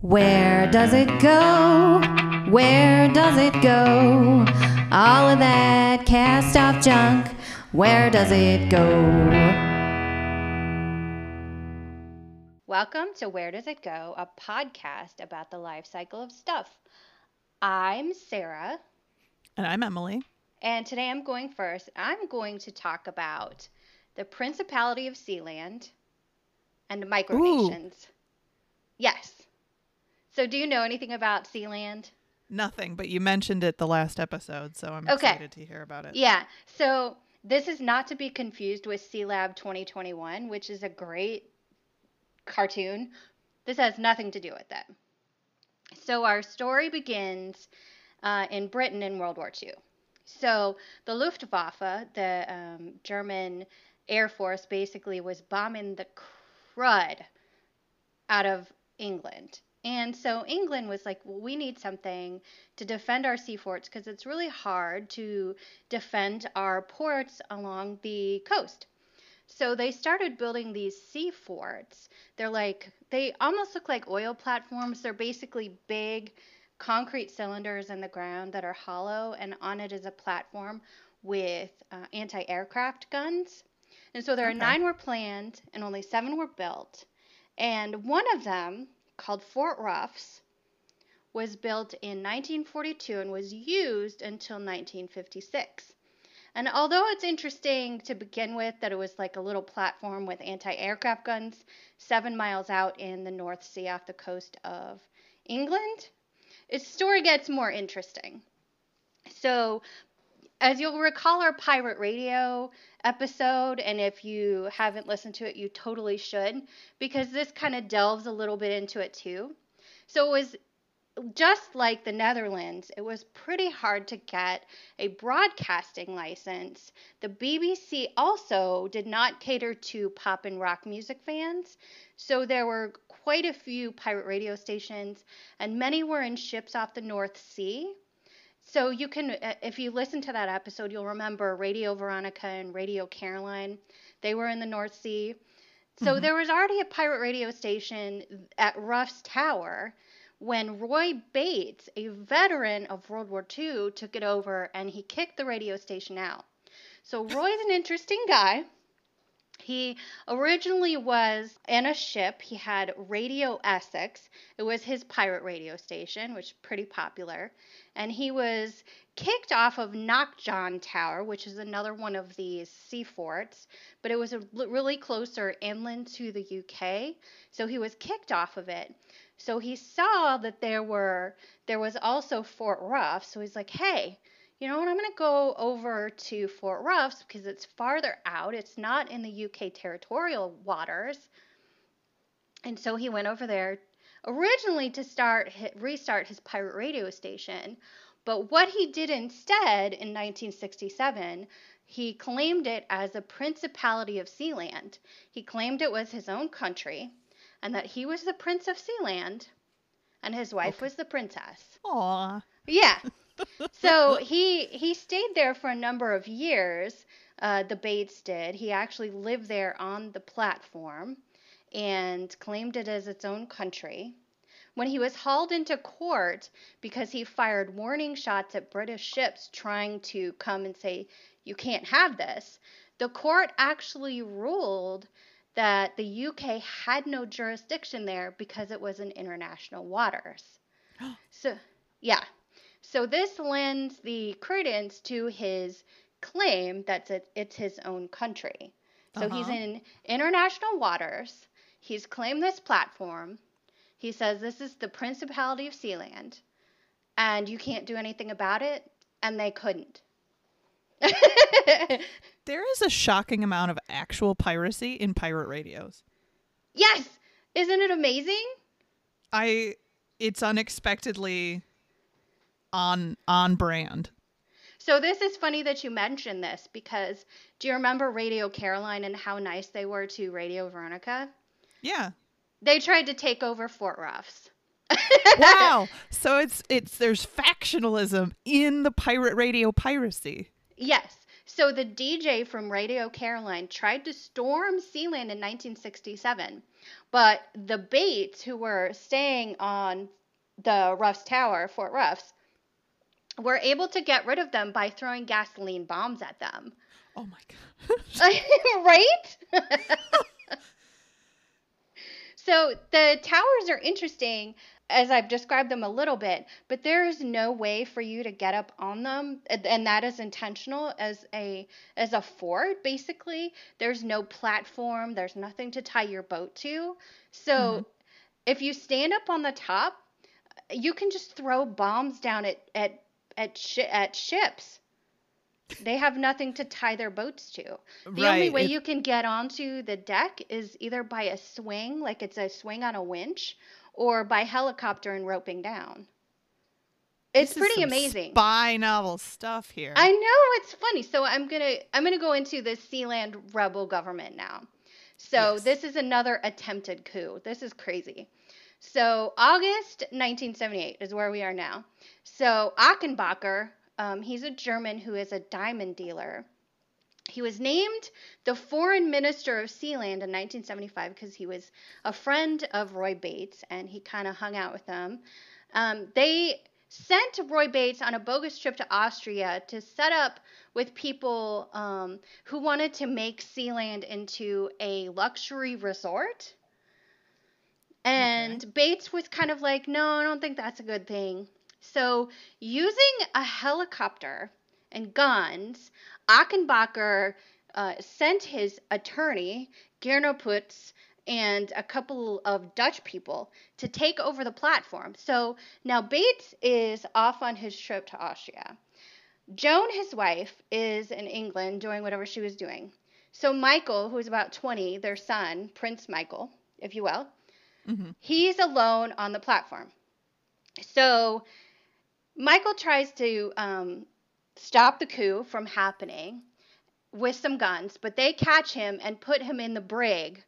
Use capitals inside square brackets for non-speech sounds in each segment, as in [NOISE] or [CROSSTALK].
Where does it go? Where does it go? All of that cast off junk, where does it go? Welcome to Where Does It Go, a podcast about the life cycle of stuff. I'm Sarah, And I'm Emily. and today I'm going first. I'm going to talk about the Principality of Sealand and micronations. Yes. So, do you know anything about Sealand? Nothing, but you mentioned it the last episode, so I'm Okay. excited to hear about it. Yeah. So this is not to be confused with Sealab 2021, which is a great cartoon. This has nothing to do with that. So our story begins uh, in Britain in World War II. So the Luftwaffe, the um, German Air Force, basically was bombing the crud out of England. And so England was like, well, we need something to defend our sea forts because it's really hard to defend our ports along the coast. So they started building these sea forts. They're like, they almost look like oil platforms. They're basically big concrete cylinders in the ground that are hollow, and on it is a platform with uh, anti aircraft guns. And so there are nine were planned, and only seven were built. And one of them, called Fort Roughs, was built in 1942 and was used until 1956. And although it's interesting to begin with that it was like a little platform with anti aircraft guns seven miles out in the North Sea off the coast of England, its story gets more interesting. So, as you'll recall our pirate radio episode, and if you haven't listened to it, you totally should, because this kind of delves a little bit into it too. So, it was just like the Netherlands, it was pretty hard to get a broadcasting license. The BBC also did not cater to pop and rock music fans, so there were quite a few pirate radio stations, and many were in ships off the North Sea. So you can, uh, if you listen to that episode, you'll remember Radio Veronica and Radio Caroline. They were in the North Sea. So Mhm. there was already a pirate radio station at Roughs Tower when Roy Bates, a veteran of World War II, took it over and he kicked the radio station out. So Roy's an interesting guy. He originally was in a ship. He had Radio Essex. It was his pirate radio station, which is pretty popular. And he was kicked off of Knock John Tower, which is another one of these sea forts, but it was really closer inland to the UK. So he was kicked off of it. So he saw that there were there was also Fort Rough. So he's like, "Hey, you know what? I'm going to go over to Fort Roughs because it's farther out. It's not in the UK territorial waters." And so he went over there originally to start restart his pirate radio station. But what he did instead in 1967, he claimed it as a Principality of Sealand. He claimed it was his own country and that he was the Prince of Sealand and his wife Okay. was the princess. Aw. Yeah. [LAUGHS] so [LAUGHS] he he stayed there for a number of years. Uh, the Bates did. He actually lived there on the platform and claimed it as its own country. When he was hauled into court because he fired warning shots at British ships trying to come and say, you can't have this, the court actually ruled that the UK had no jurisdiction there because it was in international waters. [GASPS] so, yeah. So this lends the credence to his claim that it's his own country. So he's Uh-huh. in international waters. He's claimed this platform. He says this is the Principality of Sealand, and you can't do anything about it, and they couldn't. [LAUGHS] There is a shocking amount of actual piracy in pirate radios. yes, isn't it amazing? I it's unexpectedly on on brand. So this is funny that you mentioned this because do you remember Radio Caroline and how nice they were to Radio Veronica? Yeah. They tried to take over Fort Roughs. [LAUGHS] Wow. so it's it's there's factionalism in the pirate radio piracy. Yes. So the DJ from Radio Caroline tried to storm Sealand in 1967, but the Bates, who were staying on the Roughs Tower, Fort Roughs, were able to get rid of them by throwing gasoline bombs at them. Oh my god. [LAUGHS] right? [LAUGHS] so the towers are interesting as I've described them a little bit, but there is no way for you to get up on them, and that is intentional as a as a fort. Basically, there's no platform, there's nothing to tie your boat to. So, mm-hmm. if you stand up on the top, you can just throw bombs down at at at, sh- at ships. They have nothing to tie their boats to. The right. only way it... you can get onto the deck is either by a swing, like it's a swing on a winch, or by helicopter and roping down. It's pretty amazing. Spy novel stuff here. I know it's funny. So I'm gonna I'm gonna go into the Sealand rebel government now. So yes. this is another attempted coup. This is crazy. So August 1978 is where we are now. So Achenbacher, um, he's a German who is a diamond dealer. He was named the foreign minister of Sealand in 1975 because he was a friend of Roy Bates and he kind of hung out with them. Um, they sent Roy Bates on a bogus trip to Austria to set up with people um, who wanted to make Sealand into a luxury resort. And okay. Bates was kind of like, no, I don't think that's a good thing. So, using a helicopter and guns, Achenbacher uh, sent his attorney, Gernot Putz, and a couple of Dutch people to take over the platform. So now Bates is off on his trip to Austria. Joan, his wife, is in England doing whatever she was doing. So Michael, who's about 20, their son, Prince Michael, if you will, mm-hmm. he's alone on the platform. So Michael tries to um, stop the coup from happening with some guns, but they catch him and put him in the brig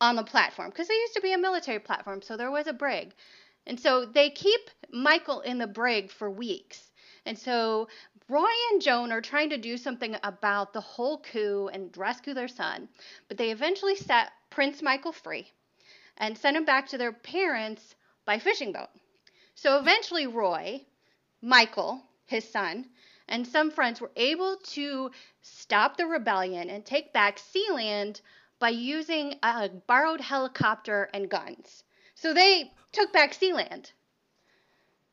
on the platform because it used to be a military platform, so there was a brig. And so they keep Michael in the brig for weeks. And so Roy and Joan are trying to do something about the whole coup and rescue their son, but they eventually set Prince Michael free and sent them back to their parents by fishing boat. So eventually, Roy, Michael, his son, and some friends were able to stop the rebellion and take back Sealand by using a borrowed helicopter and guns. So they took back Sealand.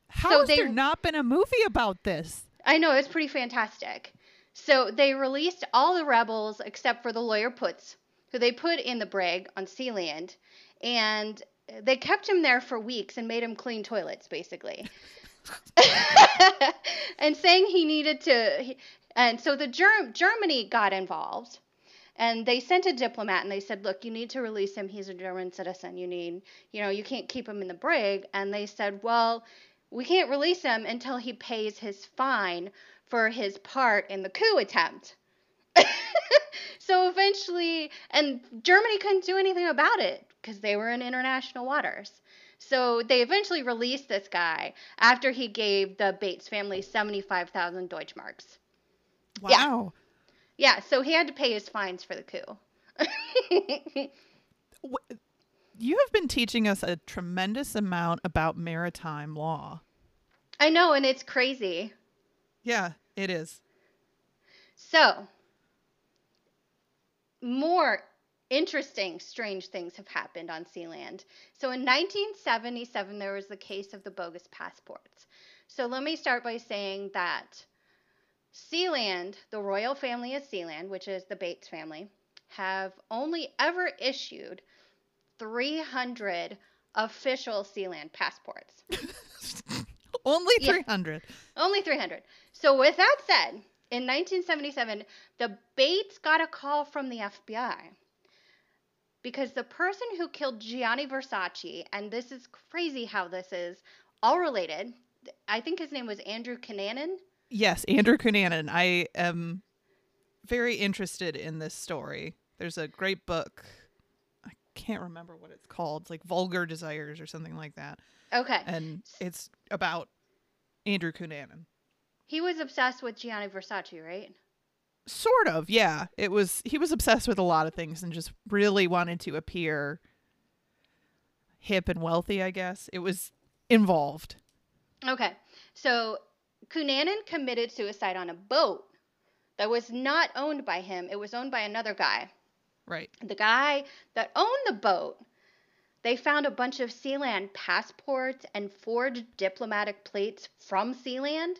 How so has they, there not been a movie about this? I know, it's pretty fantastic. So they released all the rebels except for the lawyer Putz, who they put in the brig on Sealand, and they kept him there for weeks and made him clean toilets, basically. [LAUGHS] [LAUGHS] and saying he needed to and so the Germ- Germany got involved and they sent a diplomat and they said look you need to release him. He's a German citizen. You need you know you can't keep him in the brig. And they said well we can't release him until he pays his fine for his part in the coup attempt. [LAUGHS] So eventually and Germany couldn't do anything about it because they were in international waters so they eventually released this guy after he gave the Bates family 75,000 Deutschmarks. Wow. Yeah. yeah, so he had to pay his fines for the coup. [LAUGHS] you have been teaching us a tremendous amount about maritime law. I know, and it's crazy. Yeah, it is. So, more interesting, strange things have happened on Sealand. So in 1977, there was the case of the bogus passports. So let me start by saying that Sealand, the royal family of Sealand, which is the Bates family, have only ever issued 300 official Sealand passports. [LAUGHS] only 300. Yeah, only 300. So with that said, in 1977, the Bates got a call from the FBI because the person who killed Gianni Versace, and this is crazy how this is all related. I think his name was Andrew Cunanan. Yes, Andrew Cunanan. I am very interested in this story. There's a great book. I can't remember what it's called. It's like Vulgar Desires or something like that. Okay. And it's about Andrew Cunanan. He was obsessed with Gianni Versace, right? Sort of, yeah. It was he was obsessed with a lot of things and just really wanted to appear hip and wealthy, I guess. It was involved. Okay. So Cunanan committed suicide on a boat that was not owned by him. It was owned by another guy. Right. The guy that owned the boat, they found a bunch of Sealand passports and forged diplomatic plates from Sealand.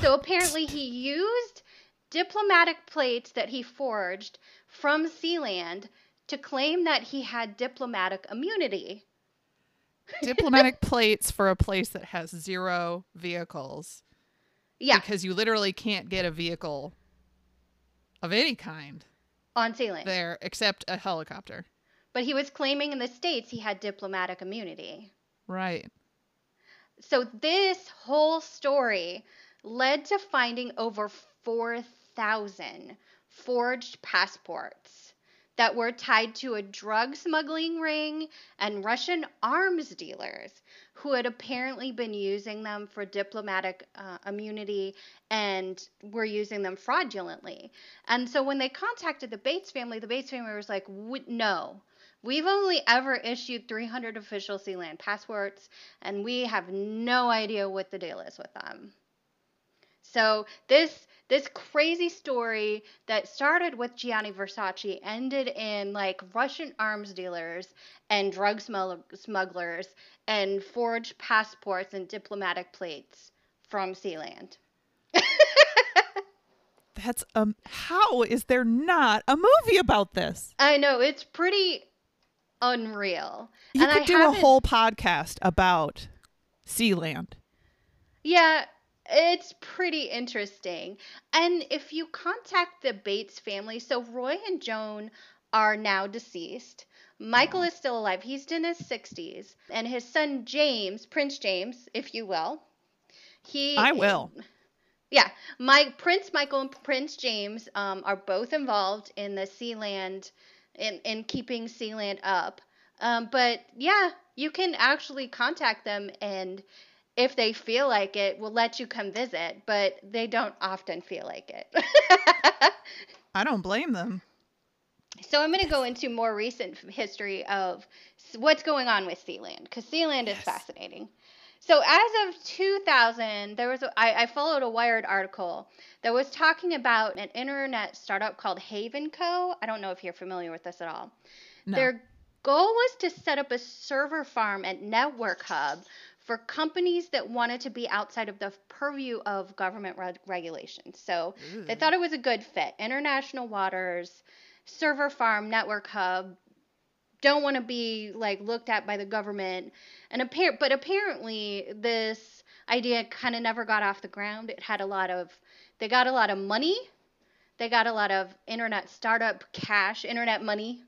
So apparently he used diplomatic plates that he forged from Sealand to claim that he had diplomatic immunity. [LAUGHS] Diplomatic plates for a place that has zero vehicles. Yeah, Because you literally can't get a vehicle of any kind on Sealand. there except a helicopter. But he was claiming in the States he had diplomatic immunity. Right. So this whole story led to finding over 4,000 forged passports that were tied to a drug smuggling ring and Russian arms dealers who had apparently been using them for diplomatic uh, immunity and were using them fraudulently. And so when they contacted the Bates family, the Bates family was like, "W- no. We've only ever issued 300 official Sealand passports, and we have no idea what the deal is with them. So this this crazy story that started with Gianni Versace ended in like Russian arms dealers and drug smugglers and forged passports and diplomatic plates from Sealand. [LAUGHS] That's um how is there not a movie about this? I know it's pretty unreal. You and could I do a haven't- whole podcast about Sealand. Yeah, it's pretty interesting. And if you contact the Bates family, so Roy and Joan are now deceased. Michael is still alive. He's in his 60s. And his son James, Prince James, if you will, he I will. yeah, my Prince Michael and Prince James um, are both involved in the Sealand, in in keeping Sealand up. Um, but yeah, you can actually contact them, and if they feel like it, will let you come visit. But they don't often feel like it. [LAUGHS] I don't blame them. so I'm going to go into more recent history of what's going on with Sealand because Sealand is fascinating. So as of 2000, there was a, I, I followed a Wired article that was talking about an internet startup called HavenCo. I don't know if you're familiar with this at all. No. Their goal was to set up a server farm at network hub for companies that wanted to be outside of the purview of government reg- regulations. So they thought it was a good fit. International waters, server farm, network hub, don't want to be like looked at by the government. And appar- but apparently this idea kind of never got off the ground. It had a lot of they got a lot of money. They got a lot of internet startup cash, internet money,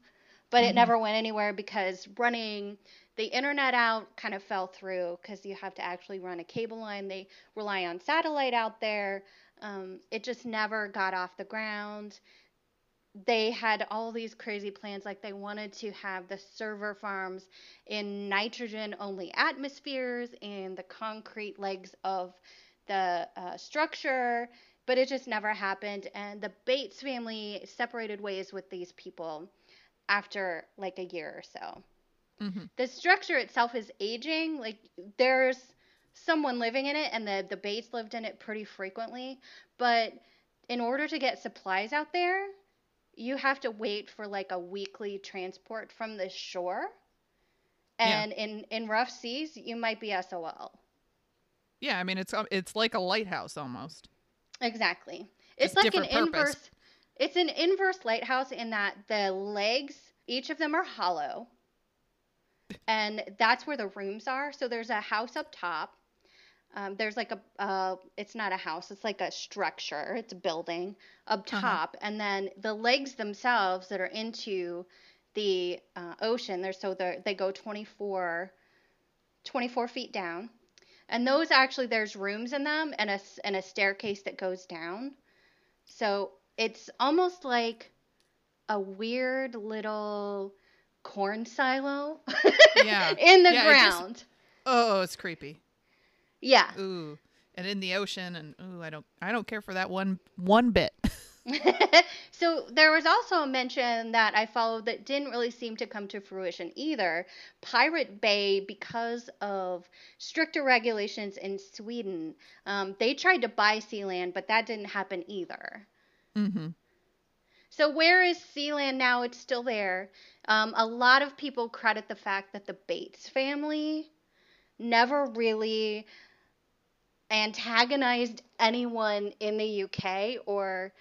but it Mhm. never went anywhere because running the internet out kind of fell through because you have to actually run a cable line. They rely on satellite out there. Um, it just never got off the ground. They had all these crazy plans, like they wanted to have the server farms in nitrogen only atmospheres and the concrete legs of the uh, structure, but it just never happened. And the Bates family separated ways with these people after like a year or so Mhm. the structure itself is aging. Like there's someone living in it, and the the Bates lived in it pretty frequently. But in order to get supplies out there, you have to wait for like a weekly transport from the shore. Yeah. And in in rough seas, you might be SOL. Yeah, I mean it's um, it's like a lighthouse almost. Exactly. It's Just like an purpose. inverse. It's an inverse lighthouse in that the legs, each of them are hollow, and that's where the rooms are. So there's a house up top. Um, there's like a, uh, it's not a house. It's like a structure. It's a building up Uh-huh. top, and then the legs themselves that are into the uh, ocean. They're so they they go 24, 24 feet down, and those actually there's rooms in them and a and a staircase that goes down. So it's almost like a weird little corn silo Yeah. [LAUGHS] in the Yeah, it just- ground. Oh, it's creepy. yeah. Ooh. And in the ocean and ooh, I don't I don't care for that one one bit. [LAUGHS] [LAUGHS] so there was also a mention that I followed that didn't really seem to come to fruition either. Pirate Bay, because of stricter regulations in Sweden, um, they tried to buy Sealand, but that didn't happen either. Mm-hmm. So where is Sealand now? It's still there. Um, a lot of people credit the fact that the Bates family never really antagonized anyone in the UK or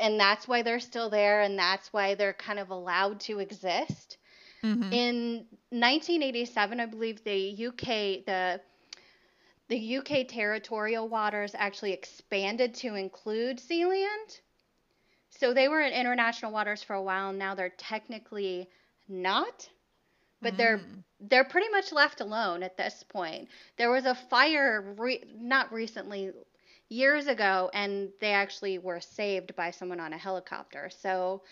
and that's why they're still there and that's why they're kind of allowed to exist. Mm-hmm. In 1987, I believe the UK the the UK territorial waters actually expanded to include Sealand. So they were in international waters for a while. Now they're technically not, but they're Mm. they're pretty much left alone at this point. There was a fire re- not recently, years ago, and they actually were saved by someone on a helicopter. So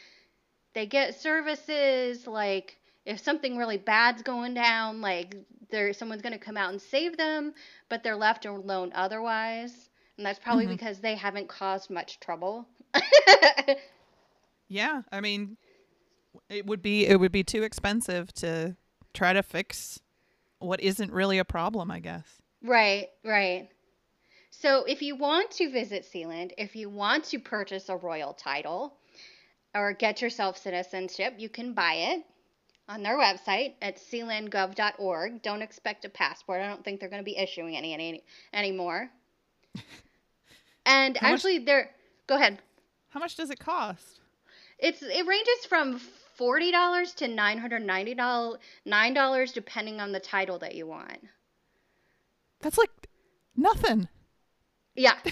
they get services like if something really bad's going down, like there someone's going to come out and save them, but they're left alone otherwise. And that's probably Mhm. because they haven't caused much trouble. [LAUGHS] Yeah, I mean, it would be it would be too expensive to try to fix what isn't really a problem, I guess. Right, right. So if you want to visit Sealand, if you want to purchase a royal title or get yourself citizenship, you can buy it on their website at sealandgov.org. Don't expect a passport. I don't think they're going to be issuing any, any anymore. [LAUGHS] And How much- actually, they're go ahead. How much does it cost? It's it ranges from forty dollars to nine hundred ninety dollars, nine dollars depending on the title that you want. That's like nothing. Yeah. [LAUGHS]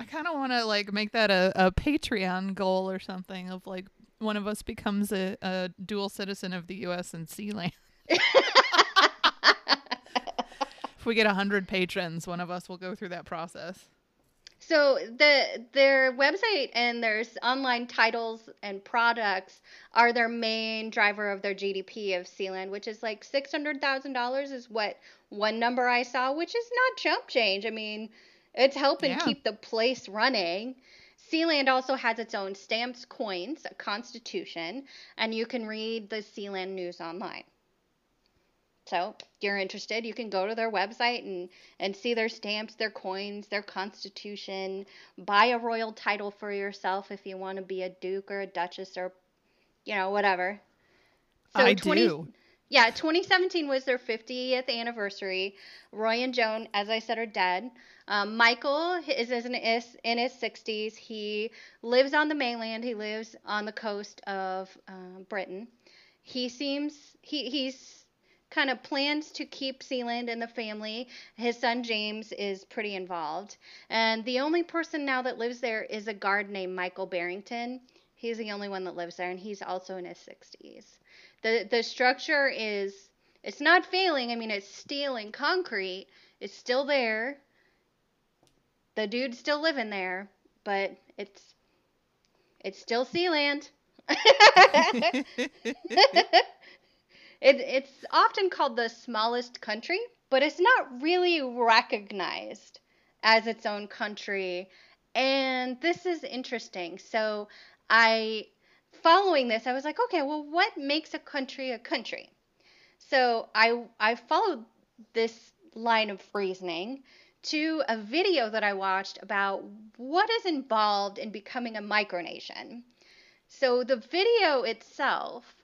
I kind of want to like make that a, a Patreon goal or something of like one of us becomes a, a dual citizen of the U.S. and Sealand. [LAUGHS] if we get a hundred patrons, one of us will go through that process. So the their website and their online titles and products are their main driver of their GDP of Sealand, which is like six hundred thousand dollars is what one number I saw, which is not chump change. I mean, it's helping Yeah. keep the place running. Sealand also has its own stamps, coins, a constitution, and you can read the Sealand news online. So, if you're interested, you can go to their website and, and see their stamps, their coins, their constitution. Buy a royal title for yourself if you want to be a duke or a duchess or, you know, whatever. I do. Yeah, 2017 was their 50th anniversary. Roy and Joan, as I said, are dead. Um, Michael is, is in, his, in his 60s. He lives on the mainland. He lives on the coast of uh, Britain. He seems he he's kind of plans to keep Sealand in the family. His son James is pretty involved, and the only person now that lives there is a guard named Michael Barrington. He's the only one that lives there, and he's also in his 60s. the The structure is it's not failing. I mean, it's steel and concrete. It's still there. The dude's still living there, but it's it's still Sealand. [LAUGHS] [LAUGHS] [LAUGHS] It, it's often called the smallest country, but it's not really recognized as its own country. And this is interesting. So, I, following this, I was like, okay, well, what makes a country a country? So, I, I followed this line of reasoning to a video that I watched about what is involved in becoming a micronation. So, the video itself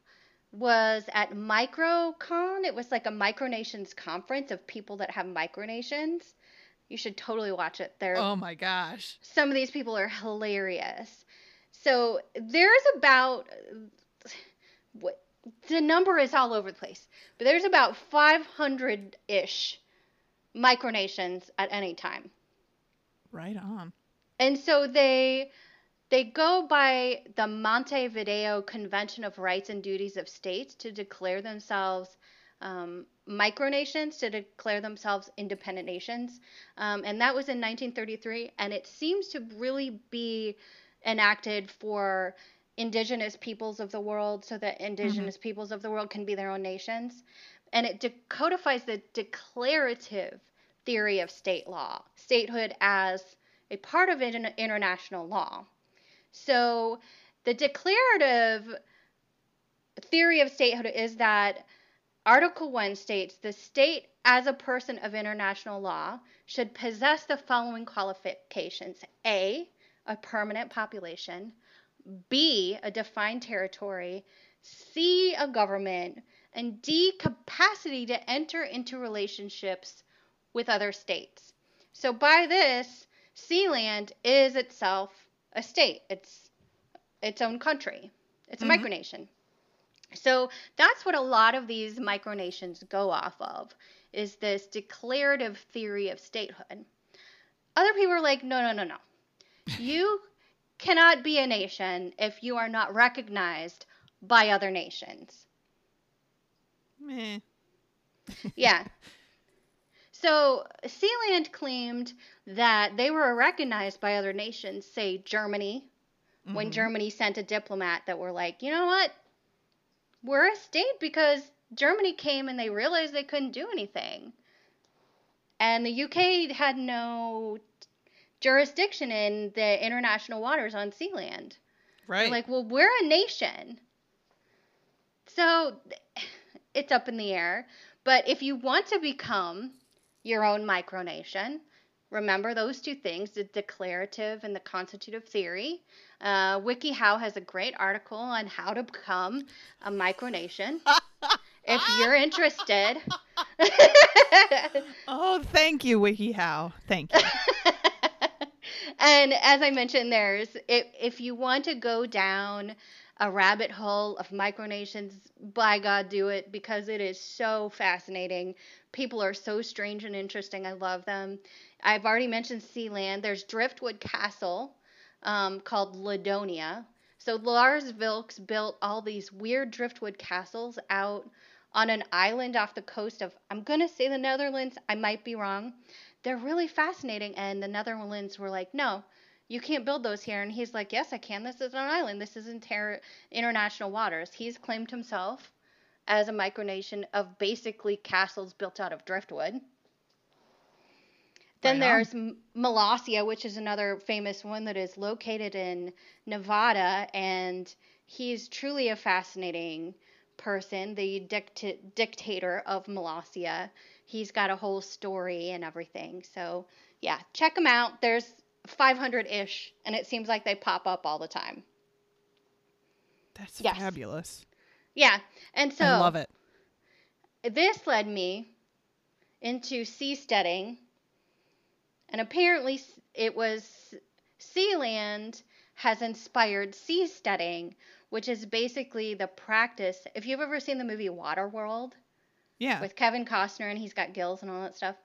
was at MicroCon. It was like a micronations conference of people that have micronations. You should totally watch it. They're Oh my gosh. some of these people are hilarious. So there's about what the number is all over the place, but there's about 500 ish micronations at any time. Right on. And so they they go by the Montevideo Convention of Rights and Duties of States to declare themselves um, micronations, to declare themselves independent nations. Um, and that was in 1933. And it seems to really be enacted for indigenous peoples of the world so that indigenous peoples of the world can be their own nations. And it de- codifies the declarative theory of state law, statehood as a part of in- international law. So the declarative theory of statehood is that Article 1 states the state, as a person of international law, should possess the following qualifications A, a permanent population, B, a defined territory, C, a government, and D, capacity to enter into relationships with other states. So by this, Sealand is itself a state. It's its own country. It's a Mhm. micronation. So that's what a lot of these micronations go off of is this declarative theory of statehood. Other people are like, no, no, no, no. You [LAUGHS] cannot be a nation if you are not recognized by other nations. Meh. Yeah. [LAUGHS] So Sealand claimed that they were recognized by other nations, say Germany, when Mhm. Germany sent a diplomat that were like, you know what? We're a state because Germany came and they realized they couldn't do anything. And the UK had no jurisdiction in the international waters on Sealand. They're Right. like, well, we're a nation. So [SIGHS] it's up in the air. But if you want to become your own micronation, remember those two things the declarative and the constitutive theory. Uh, WikiHow has a great article on how to become a micronation. [LAUGHS] if you're interested. [LAUGHS] oh, thank you, WikiHow. Thank you. [LAUGHS] and as I mentioned, there's if, if you want to go down a rabbit hole of micronations, by God, do it because it is so fascinating. People are so strange and interesting. I love them. I've already mentioned Sealand. There's Driftwood Castle um, called Ladonia. So Lars Vilks built all these weird driftwood castles out on an island off the coast of, I'm going to say the Netherlands. I might be wrong. They're really fascinating. And the Netherlands were like, no, you can't build those here. And he's like, yes, I can. This is an island. This is in ter- international waters. He's claimed himself as a micronation of basically castles built out of driftwood. Then there's Molossia, which is another famous one that is located in Nevada, and he's truly a fascinating person, the dicta- dictator of Molossia. He's got a whole story and everything. So, yeah, check him out. There's 500 ish, and it seems like they pop up all the time. That's Yes. fabulous. Yeah, and so I love it. this led me into seasteading, and apparently it was Sealand has inspired seasteading, which is basically the practice. If you've ever seen the movie Waterworld Yeah. with Kevin Costner and he's got gills and all that stuff,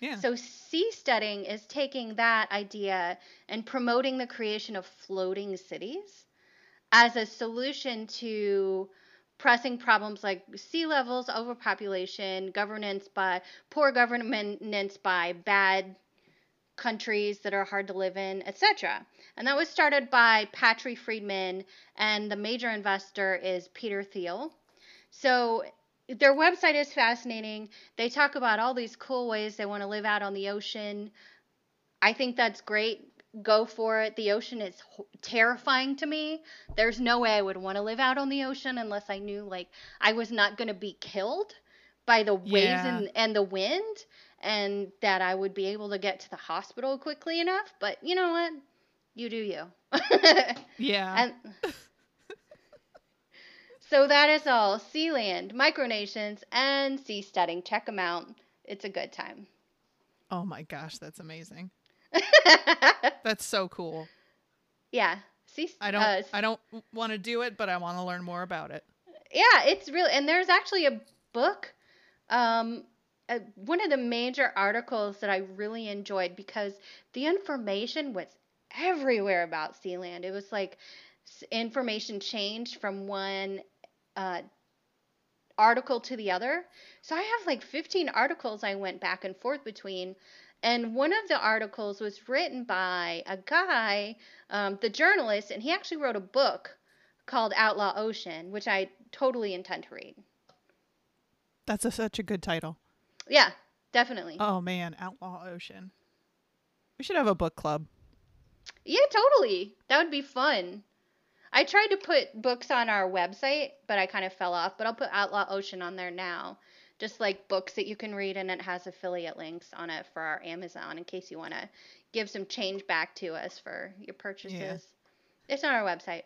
yeah. so seasteading is taking that idea and promoting the creation of floating cities as a solution to pressing problems like sea levels, overpopulation, governance by poor governance by bad countries that are hard to live in, etc. And that was started by Patri Friedman, and the major investor is Peter Thiel. So their website is fascinating. They talk about all these cool ways they want to live out on the ocean. I think that's great. Go for it. The ocean is terrifying to me. There's no way I would want to live out on the ocean unless I knew like I was not going to be killed by the waves Yeah. and, and the wind and that I would be able to get to the hospital quickly enough. But you know what? You do you. [LAUGHS] yeah. And [LAUGHS] so that is all. Sealand, micronations, and seasteading. Check them out. It's a good time. oh my gosh, that's amazing. [LAUGHS] That's so cool. yeah. Sea, I don't uh, I don't want to do it, but I want to learn more about it. yeah, it's really and there's actually a book um uh, one of the major articles that I really enjoyed because the information was everywhere about Sealand. It was like information changed from one uh, article to the other. So I have like 15 articles I went back and forth between. And one of the articles was written by a guy, um, the journalist, and he actually wrote a book called Outlaw Ocean, which I totally intend to read. That's a, such a good title. Yeah, definitely. Oh man, Outlaw Ocean. We should have a book club. Yeah, totally. That would be fun. I tried to put books on our website, but I kind of fell off. But I'll put Outlaw Ocean on there now. Just like books that you can read, and it has affiliate links on it for our Amazon in case you want to give some change back to us for your purchases. It's on our website.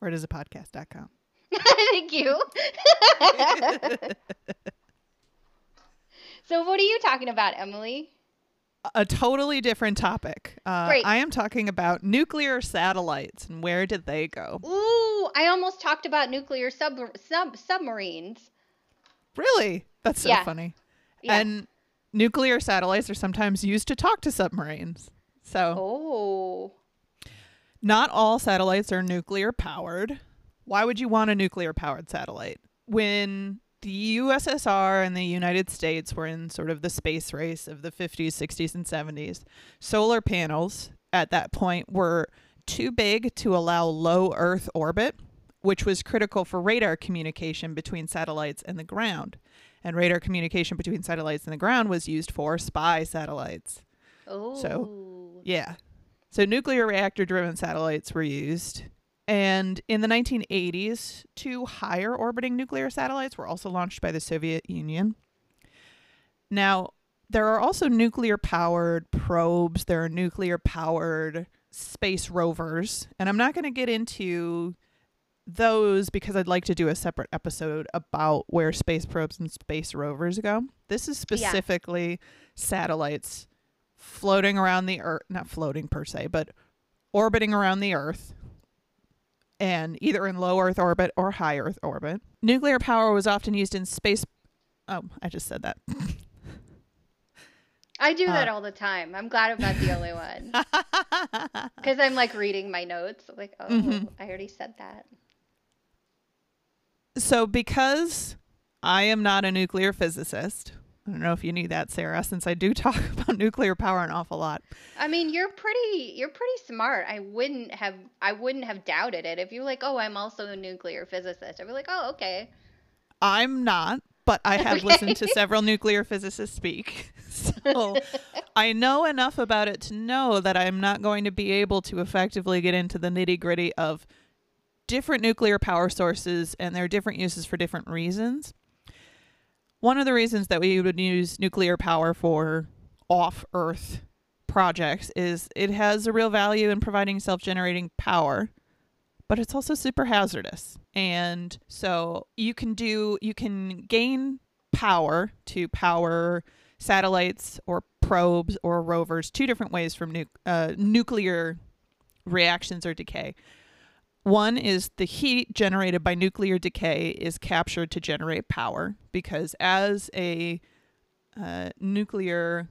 Where does a podcast.com? [LAUGHS] Thank you. [LAUGHS] [LAUGHS] so, what are you talking about, Emily? A totally different topic. Uh, Great. I am talking about nuclear satellites and where did they go? Ooh, I almost talked about nuclear sub, sub submarines. Really? That's so Yeah. funny. Yeah. And nuclear satellites are sometimes used to talk to submarines. So, oh. not all satellites are nuclear powered. Why would you want a nuclear powered satellite? When the USSR and the United States were in sort of the space race of the 50s, 60s, and 70s, solar panels at that point were too big to allow low Earth orbit, which was critical for radar communication between satellites and the ground. And radar communication between satellites and the ground was used for spy satellites. Oh. So, Yeah. So nuclear reactor driven satellites were used. And in the 1980s, two higher orbiting nuclear satellites were also launched by the Soviet Union. Now, there are also nuclear powered probes, there are nuclear powered space rovers. And I'm not going to get into those because I'd like to do a separate episode about where space probes and space rovers go. This is Yeah. specifically satellites floating around the earth, not floating per se, but orbiting around the earth and either in low earth orbit or high earth orbit. Nuclear power was often used in space Oh, I just said that. I do that Uh, all the time. I'm glad I'm not the only one. [LAUGHS] Because I'm like reading my notes. Like, oh, Mhm. I already said that. so because I am not a nuclear physicist, I don't know if you knew that, Sarah, since I do [LAUGHS] talk about nuclear power an awful lot. I mean, you're pretty you're pretty smart. I wouldn't have I wouldn't have doubted it if you're like, "Oh, I'm also a nuclear physicist." I'd be like, "Oh, okay." I'm not, but I have Okay. [LAUGHS] listened to several nuclear physicists speak. [LAUGHS] So I know enough about it to know that I'm not going to be able to effectively get into the nitty gritty of different nuclear power sources and their different uses for different reasons. One of the reasons that we would use nuclear power for off Earth projects is it has a real value in providing self generating power but it's also super hazardous. And so you can do you can gain power to power satellites or probes or rovers two different ways from nu- uh, nuclear reactions or decay. One is the heat generated by nuclear decay is captured to generate power because as a uh, nuclear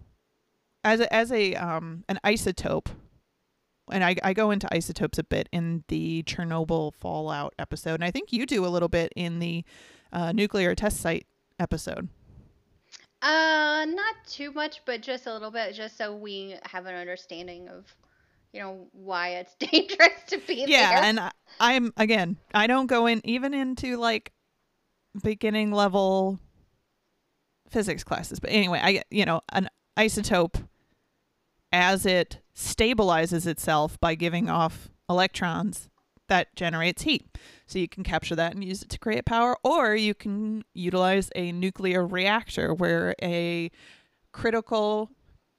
as a, as a um, an isotope and I, I go into isotopes a bit in the Chernobyl fallout episode, and I think you do a little bit in the uh, nuclear test site episode. Uh, not too much, but just a little bit, just so we have an understanding of, you know, why it's [LAUGHS] dangerous to be Yeah, there. Yeah, and I, I'm again, I don't go in even into like beginning level physics classes, but anyway, I you know an isotope as it stabilizes itself by giving off electrons that generates heat. So you can capture that and use it to create power, or you can utilize a nuclear reactor where a critical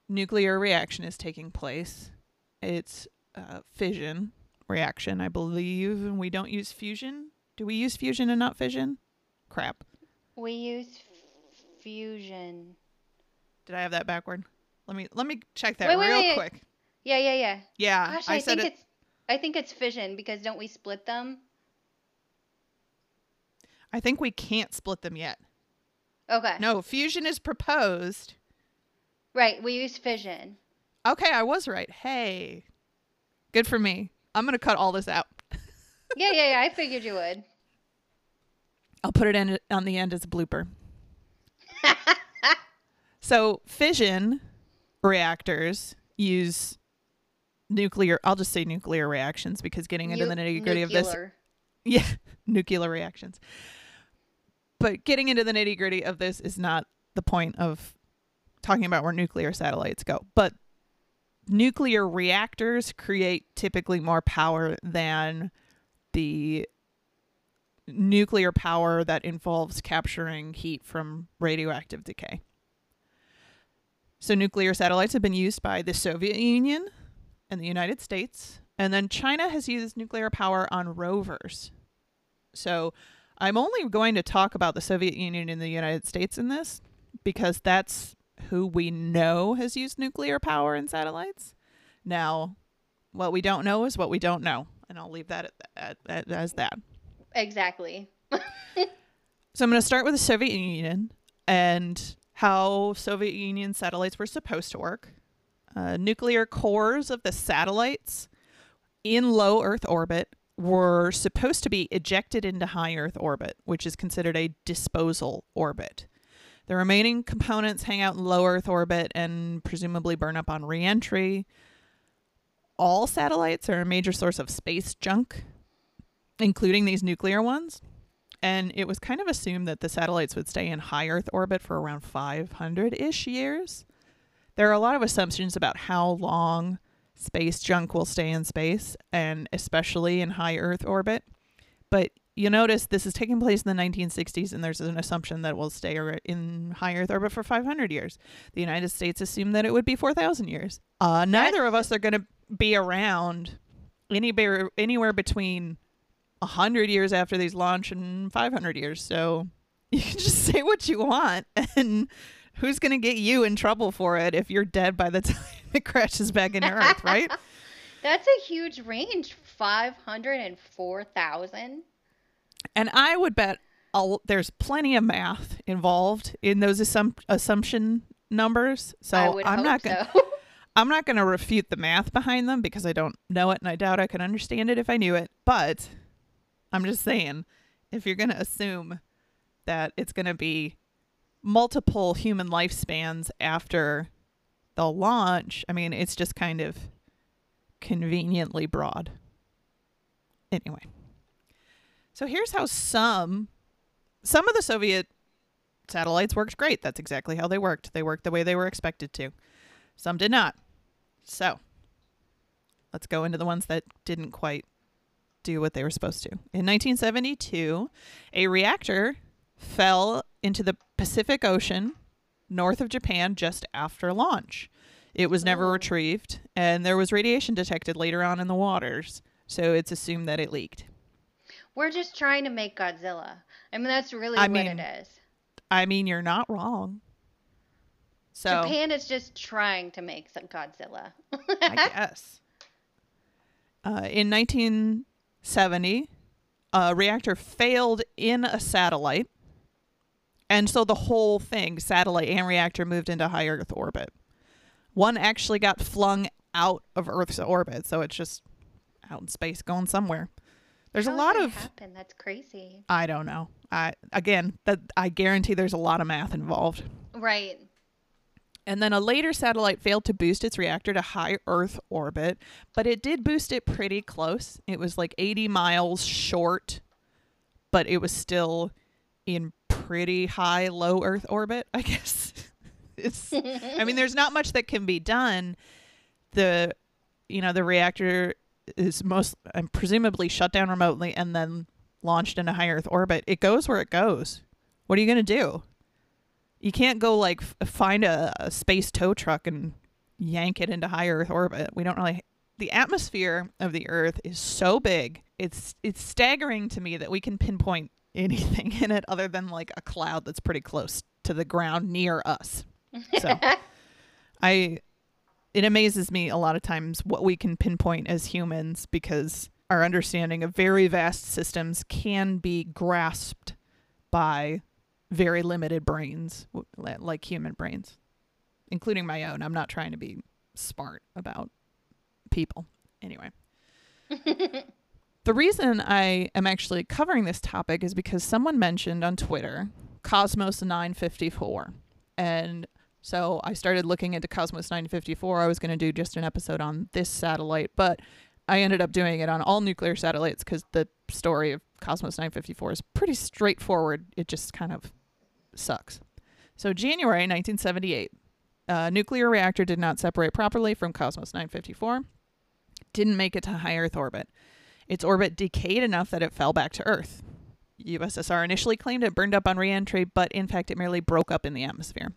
nuclear reaction is taking place. It's uh, fission reaction, I believe. And we don't use fusion. Do we use fusion and not fission? Crap. we use f- fusion. Did I have that backward? Let me let me check that Wait, wait, real wait. quick. Yeah, yeah, yeah. Yeah, Gosh, I, I, said think it. it's I think it's fission because don't we split them? I think we can't split them yet. Okay. No, fusion is proposed. Right, we use fission. Okay, I was right. Hey, good for me. I'm gonna cut all this out. [LAUGHS] Yeah, yeah, yeah. I figured you would. I'll put it in on the end as a blooper. [LAUGHS] So fission reactors use nuclear. I'll just say nuclear reactions because getting into the nitty gritty of this. [LAUGHS] Yeah, nuclear reactions. But getting into the nitty gritty of this is not the point of talking about where nuclear satellites go. But nuclear reactors create typically more power than the nuclear power that involves capturing heat from radioactive decay. So, nuclear satellites have been used by the Soviet Union and the United States, and then China has used nuclear power on rovers. So, I'm only going to talk about the Soviet Union and the United States in this because that's who we know has used nuclear power in satellites. Now, what we don't know is what we don't know, and I'll leave that at, at, at, as that. Exactly. [LAUGHS] So I'm going to start with the Soviet Union and how Soviet Union satellites were supposed to work. Uh, nuclear cores of the satellites in low Earth orbit were supposed to be ejected into high Earth orbit, which is considered a disposal orbit. The remaining components hang out in low Earth orbit and presumably burn up on reentry. All satellites are a major source of space junk, including these nuclear ones. And it was kind of assumed that the satellites would stay in high Earth orbit for around 500 ish years. There are a lot of assumptions about how long space junk will stay in space, and especially in high Earth orbit. But you notice this is taking place in the 1960s, and there's an assumption that it will stay in high Earth orbit for 500 years. The United States assumed that it would be 4,000 years. Uh, neither of us are going to be around anywhere, anywhere between 100 years after these launch and 500 years. So [LAUGHS] you can just say what you want, [LAUGHS] and who's going to get you in trouble for it if you're dead by the [LAUGHS] time it crashes back into Earth, right? That's a huge range. 504,000. And I would bet i there's plenty of math involved in those assum- assumption numbers. So I'm not going to so. [LAUGHS] [LAUGHS] I'm not going to refute the math behind them because I don't know it and I doubt I could understand it if I knew it. But I'm just saying if you're going to assume that it's going to be multiple human lifespans after the launch, I mean, it's just kind of conveniently broad. Anyway. So here's how some some of the Soviet satellites worked great. That's exactly how they worked. They worked the way they were expected to. Some did not. So, let's go into the ones that didn't quite do what they were supposed to. In 1972, a reactor fell into the Pacific Ocean north of Japan just after launch. It was never Oh. retrieved, and there was radiation detected later on in the waters, so it's assumed that it leaked. We're just trying to make Godzilla. I mean, that's really I what mean, it is. I mean, you're not wrong. So, Japan is just trying to make some Godzilla. [LAUGHS] I guess. Uh, in 1970, a reactor failed in a satellite. And so the whole thing, satellite and reactor, moved into high Earth orbit. One actually got flung out of Earth's orbit, so it's just out in space going somewhere. There's How a lot of happen. That's crazy. I don't know. I again, that I guarantee there's a lot of math involved. Right. And then a later satellite failed to boost its reactor to high Earth orbit, but it did boost it pretty close. It was like 80 miles short, but it was still in pretty high low Earth orbit, I [LAUGHS] guess. it's I mean there's not much that can be done. The you know, the reactor is most um, presumably shut down remotely and then launched into high Earth orbit. It goes where it goes. What are you going to do? You can't go like f- find a, a space tow truck and yank it into high Earth orbit. We don't really. The atmosphere of the Earth is so big. It's it's staggering to me that we can pinpoint anything [LAUGHS] in it other than like a cloud that's pretty close to the ground near us. So [LAUGHS] I it amazes me a lot of times what we can pinpoint as humans because our understanding of very vast systems can be grasped by very limited brains like human brains including my own. I'm not trying to be smart about people. Anyway. [LAUGHS] The reason i am actually covering this topic is because someone mentioned on twitter cosmos 954 and so I started looking into Cosmos 954. I was going to do just an episode on this satellite, but I ended up doing it on all nuclear satellites because the story of Cosmos 954 is pretty straightforward. It just kind of sucks. So, January 1978, uh, nuclear reactor did not separate properly from Cosmos 954. Didn't make it to high Earth orbit. Its orbit decayed enough that it fell back to Earth. USSR initially claimed it burned up on reentry, but in fact, it merely broke up in the atmosphere.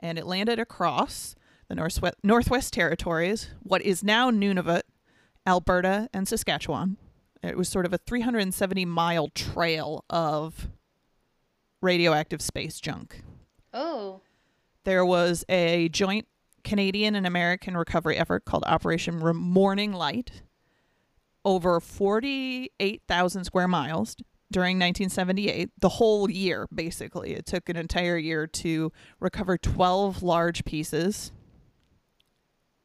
And it landed across the Northwest, Northwest Territories, what is now Nunavut, Alberta, and Saskatchewan. It was sort of a 370 mile trail of radioactive space junk. Oh. There was a joint Canadian and American recovery effort called Operation Morning Light over 48,000 square miles during 1978, the whole year, basically. It took an entire year to recover 12 large pieces,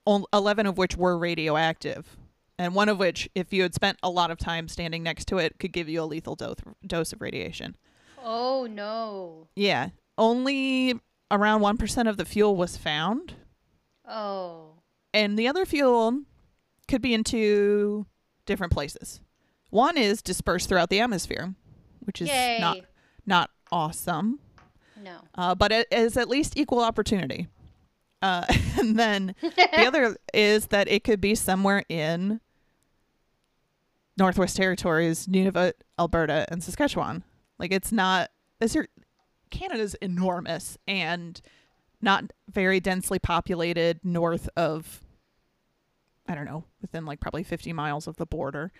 11 of which were radioactive. And one of which, if you had spent a lot of time standing next to it, could give you a lethal dose, dose of radiation. Oh no. Yeah. Only around 1% of the fuel was found. Oh. And the other fuel could be in two different places. One is dispersed throughout the atmosphere, which is Yay. not not awesome, No. uh, but it is at least equal opportunity. Uh, [LAUGHS] and then the [LAUGHS] other is that it could be somewhere in Northwest Territories, Nunavut, Alberta, and Saskatchewan. Like it's not. This are, Canada's enormous and not very densely populated north of. I don't know, within like probably 50 miles of the border.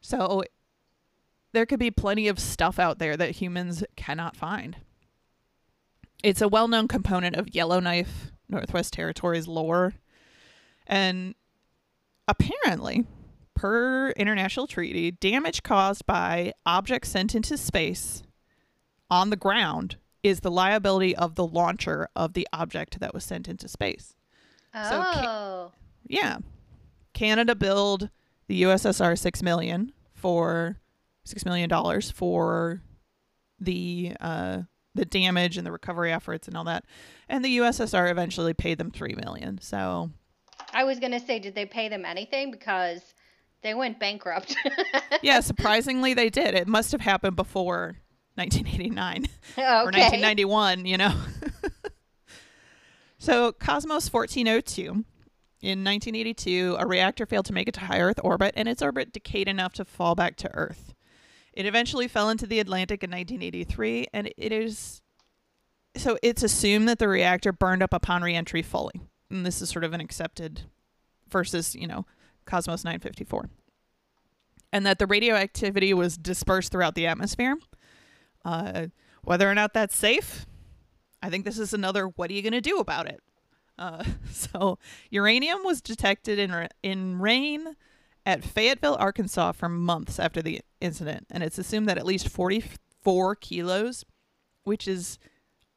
So there could be plenty of stuff out there that humans cannot find. It's a well known component of Yellowknife, Northwest Territories lore. And apparently, per international treaty, damage caused by objects sent into space on the ground is the liability of the launcher of the object that was sent into space. So Oh. Yeah. Canada billed the USSR 6 million for 6 million dollars for the uh the damage and the recovery efforts and all that. And the USSR eventually paid them 3 million. So, I was gonna say, did they pay them anything because they went bankrupt? [LAUGHS] yeah, surprisingly they did. It must have happened before 1989. okay. or 1991, you know. [LAUGHS] so Cosmos 1402, in 1982, a reactor failed to make it to high Earth orbit, and its orbit decayed enough to fall back to Earth. It eventually fell into the Atlantic in 1983, and it is so it's assumed that the reactor burned up upon reentry fully. And this is sort of an accepted versus, you know, Cosmos 954. And that the radioactivity was dispersed throughout the atmosphere. Uh, whether or not that's safe, I think this is another what are you going to do about it? Uh, [LAUGHS] so, uranium was detected in, in rain at Fayetteville, Arkansas for months after the incident. And it's assumed that at least 44 kilos, which is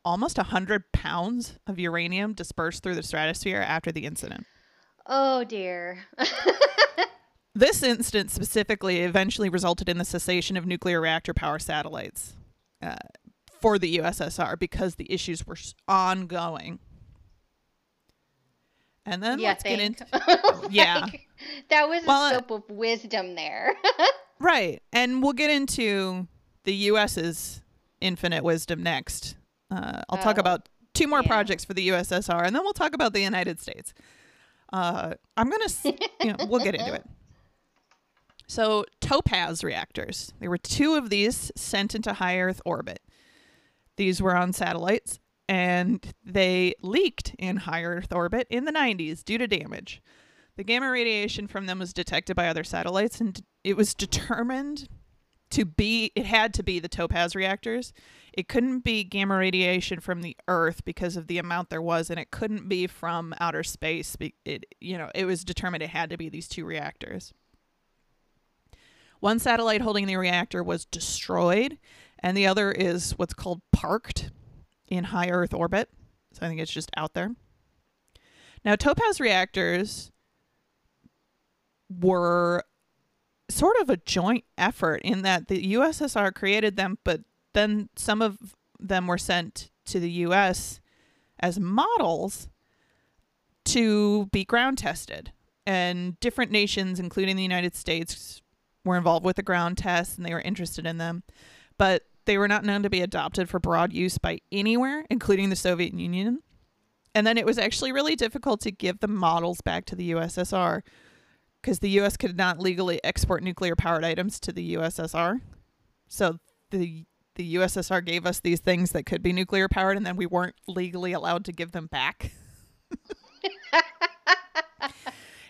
almost 100 pounds of uranium dispersed through the stratosphere after the incident. Oh dear. [LAUGHS] This incident specifically eventually resulted in the cessation of nuclear reactor power satellites uh, for the USSR because the issues were ongoing. And then yeah, let's get think. into [LAUGHS] yeah, that was Well, a uh, scope of wisdom there. [LAUGHS] right, and we'll get into the U.S.'s infinite wisdom next. Uh, I'll talk Oh, about two more yeah. projects for the USSR, and then we'll talk about the United States. Uh, I'm gonna, s- you know, we'll get into it. [LAUGHS] So Topaz reactors. There were two of these sent into high Earth orbit. These were on satellites, and they leaked in high Earth orbit in the 90s due to damage. The gamma radiation from them was detected by other satellites, and it was determined to be, it had to be the Topaz reactors. It couldn't be gamma radiation from the Earth because of the amount there was, and it couldn't be from outer space. It, you know, it was determined it had to be these two reactors. One satellite holding the reactor was destroyed, and the other is what's called parked in high Earth orbit. So I think it's just out there. Now, Topaz reactors were sort of a joint effort in that the USSR created them, but then some of them were sent to the US as models to be ground tested. And different nations, including the United States, were involved with the ground tests and they were interested in them. But they were not known to be adopted for broad use by anywhere, including the Soviet Union. And then it was actually really difficult to give the models back to the USSR because the US could not legally export nuclear powered items to the USSR. So the the USSR gave us these things that could be nuclear powered and then we weren't legally allowed to give them back. [LAUGHS]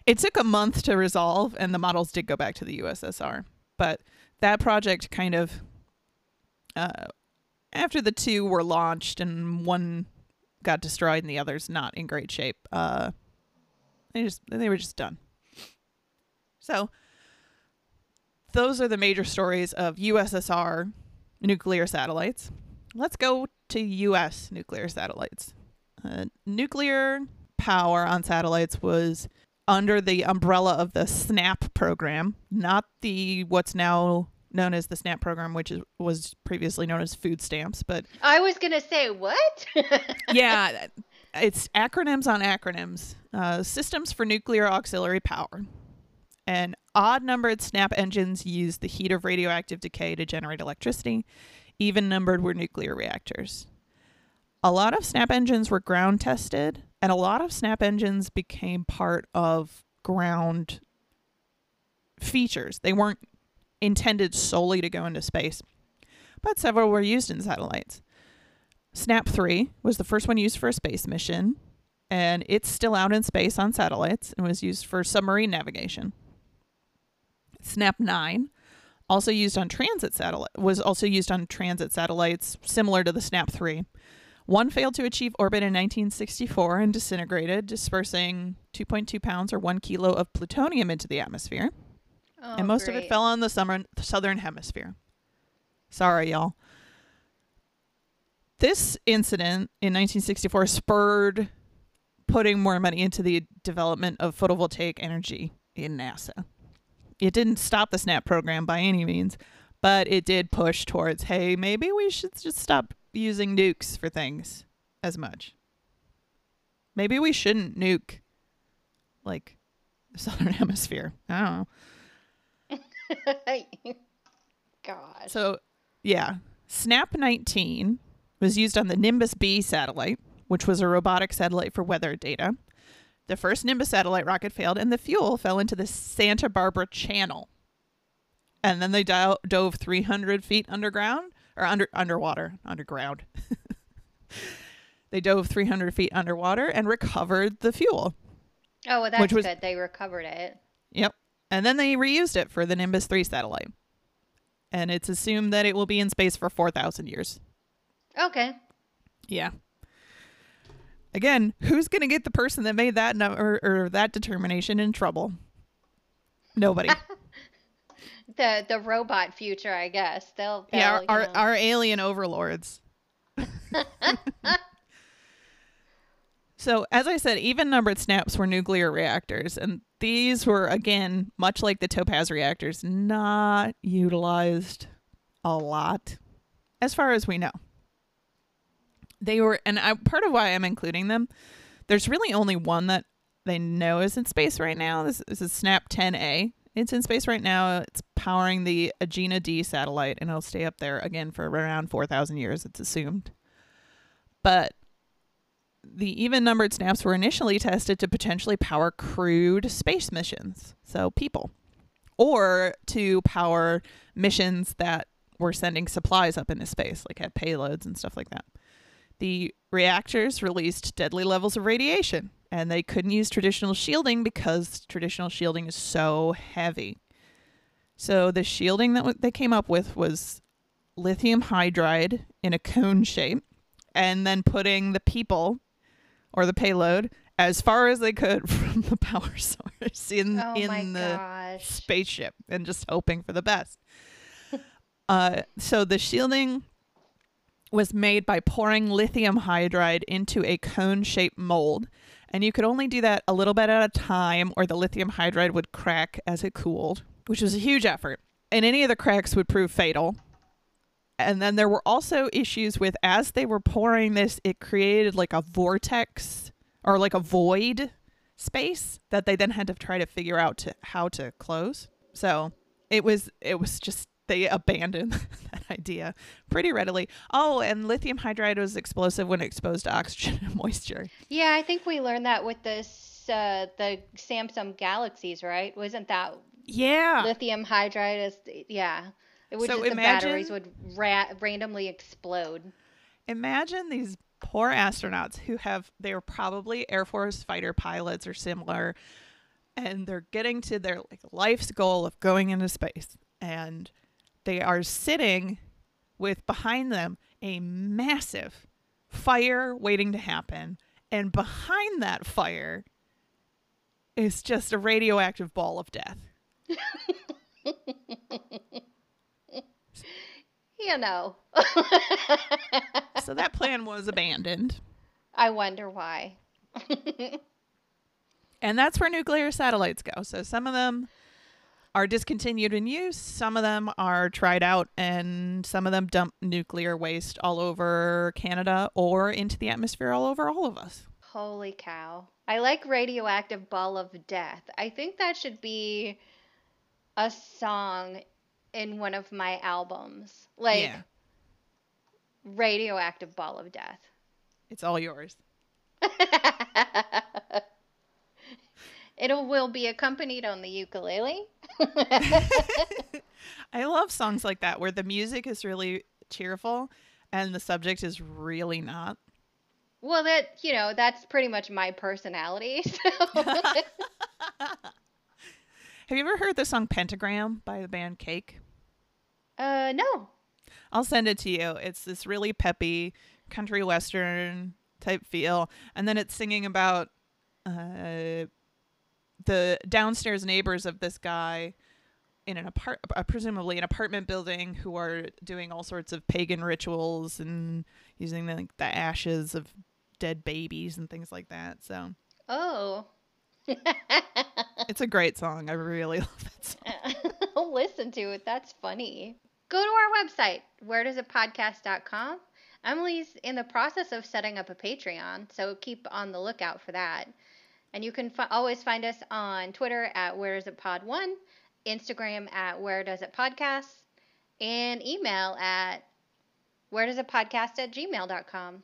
it took a month to resolve and the models did go back to the USSR. But that project kind of uh, after the two were launched and one got destroyed and the other's not in great shape, uh, they just they were just done. So those are the major stories of USSR nuclear satellites. Let's go to US nuclear satellites. Uh, nuclear power on satellites was under the umbrella of the SNAP program, not the what's now known as the SNAP program, which is, was previously known as food stamps. But I was gonna say what? [LAUGHS] yeah, it's acronyms on acronyms. Uh, Systems for Nuclear Auxiliary Power. And odd numbered SNAP engines use the heat of radioactive decay to generate electricity. Even numbered were nuclear reactors. A lot of SNAP engines were ground tested, and a lot of SNAP engines became part of ground features. They weren't intended solely to go into space, but several were used in satellites. SNAP 3 was the first one used for a space mission, and it's still out in space on satellites and was used for submarine navigation. SNAP 9 also used on transit satellite was also used on transit satellites similar to the SNAP 3. One failed to achieve orbit in 1964 and disintegrated, dispersing 2.2 pounds or 1 kilo of plutonium into the atmosphere. Oh, and most of it fell on the summer, southern hemisphere. Sorry, y'all. This incident in 1964 spurred putting more money into the development of photovoltaic energy in NASA. It didn't stop the SNAP program by any means, but it did push towards hey, maybe we should just stop using nukes for things as much. Maybe we shouldn't nuke like the southern [LAUGHS] hemisphere. I don't know. [LAUGHS] Gosh. So, yeah, Snap 19 was used on the Nimbus B satellite, which was a robotic satellite for weather data. The first Nimbus satellite rocket failed, and the fuel fell into the Santa Barbara Channel. And then they do- dove 300 feet underground or under underwater, underground. [LAUGHS] they dove 300 feet underwater and recovered the fuel. oh, well, that's which was- good. They recovered it. Yep. And then they reused it for the Nimbus 3 satellite. And it's assumed that it will be in space for 4,000 years. Okay. Yeah. Again, who's going to get the person that made that number or, or that determination in trouble? Nobody. [LAUGHS] The the robot future, I guess. They'll, they'll yeah, our, our, our alien overlords. [LAUGHS] [LAUGHS] so, as I said, even numbered snaps were nuclear reactors, and these were, again, much like the Topaz reactors, not utilized a lot, as far as we know. They were, and I, part of why I'm including them, there's really only one that they know is in space right now. This, this is Snap 10A. It's in space right now. It's powering the Agena D satellite, and it'll stay up there again for around 4,000 years, it's assumed. But the even numbered snaps were initially tested to potentially power crewed space missions, so people, or to power missions that were sending supplies up into space, like had payloads and stuff like that. The reactors released deadly levels of radiation, and they couldn't use traditional shielding because traditional shielding is so heavy. So the shielding that w- they came up with was lithium hydride in a cone shape, and then putting the people or the payload as far as they could [LAUGHS] from the power source in oh in the gosh. spaceship and just hoping for the best. [LAUGHS] uh, so the shielding was made by pouring lithium hydride into a cone shaped mold. And you could only do that a little bit at a time, or the lithium hydride would crack as it cooled, which was a huge effort. And any of the cracks would prove fatal. And then there were also issues with as they were pouring this, it created like a vortex or like a void space that they then had to try to figure out to how to close. So it was it was just they abandoned [LAUGHS] that idea pretty readily. Oh, and lithium hydride was explosive when exposed to oxygen and [LAUGHS] moisture. Yeah, I think we learned that with this uh, the Samsung Galaxies, right? Wasn't that Yeah. lithium hydride? Is yeah, it would So just, the batteries would ra- randomly explode. Imagine these poor astronauts who have they were probably Air Force fighter pilots or similar and they're getting to their like life's goal of going into space and they are sitting with behind them a massive fire waiting to happen and behind that fire is just a radioactive ball of death. [LAUGHS] You know, So that plan was abandoned. I wonder why. [LAUGHS] And that's where nuclear satellites go. So some of them are discontinued in use, some of them are tried out, and some of them dump nuclear waste all over Canada or into the atmosphere all over all of us. Holy cow. I like Radioactive Ball of Death. I think that should be a song in one of my albums. Like yeah, Radioactive Ball of Death. it's all yours. [LAUGHS] it will be accompanied on the ukulele. [LAUGHS] [LAUGHS] I love songs like that where the music is really cheerful and the subject is really not. Well, that, you know, that's pretty much my personality. So. Have you ever heard the song Pentagram by the band Cake? Uh, no. I'll send it to you. It's this really peppy country western type feel, and then it's singing about uh, the downstairs neighbors of this guy in an apart, uh, presumably an apartment building, who are doing all sorts of pagan rituals and using the, like, the ashes of dead babies and things like that. So Oh. [LAUGHS] it's a great song. I really [LAUGHS] love that song. [LAUGHS] Listen to it. That's funny. Go to our website, where does it podcast.com. Emily's in the process of setting up a Patreon, so keep on the lookout for that. And you can fi- always find us on Twitter at where does it pod one, Instagram at where does it podcast, and email at where does it podcast at gmail.com.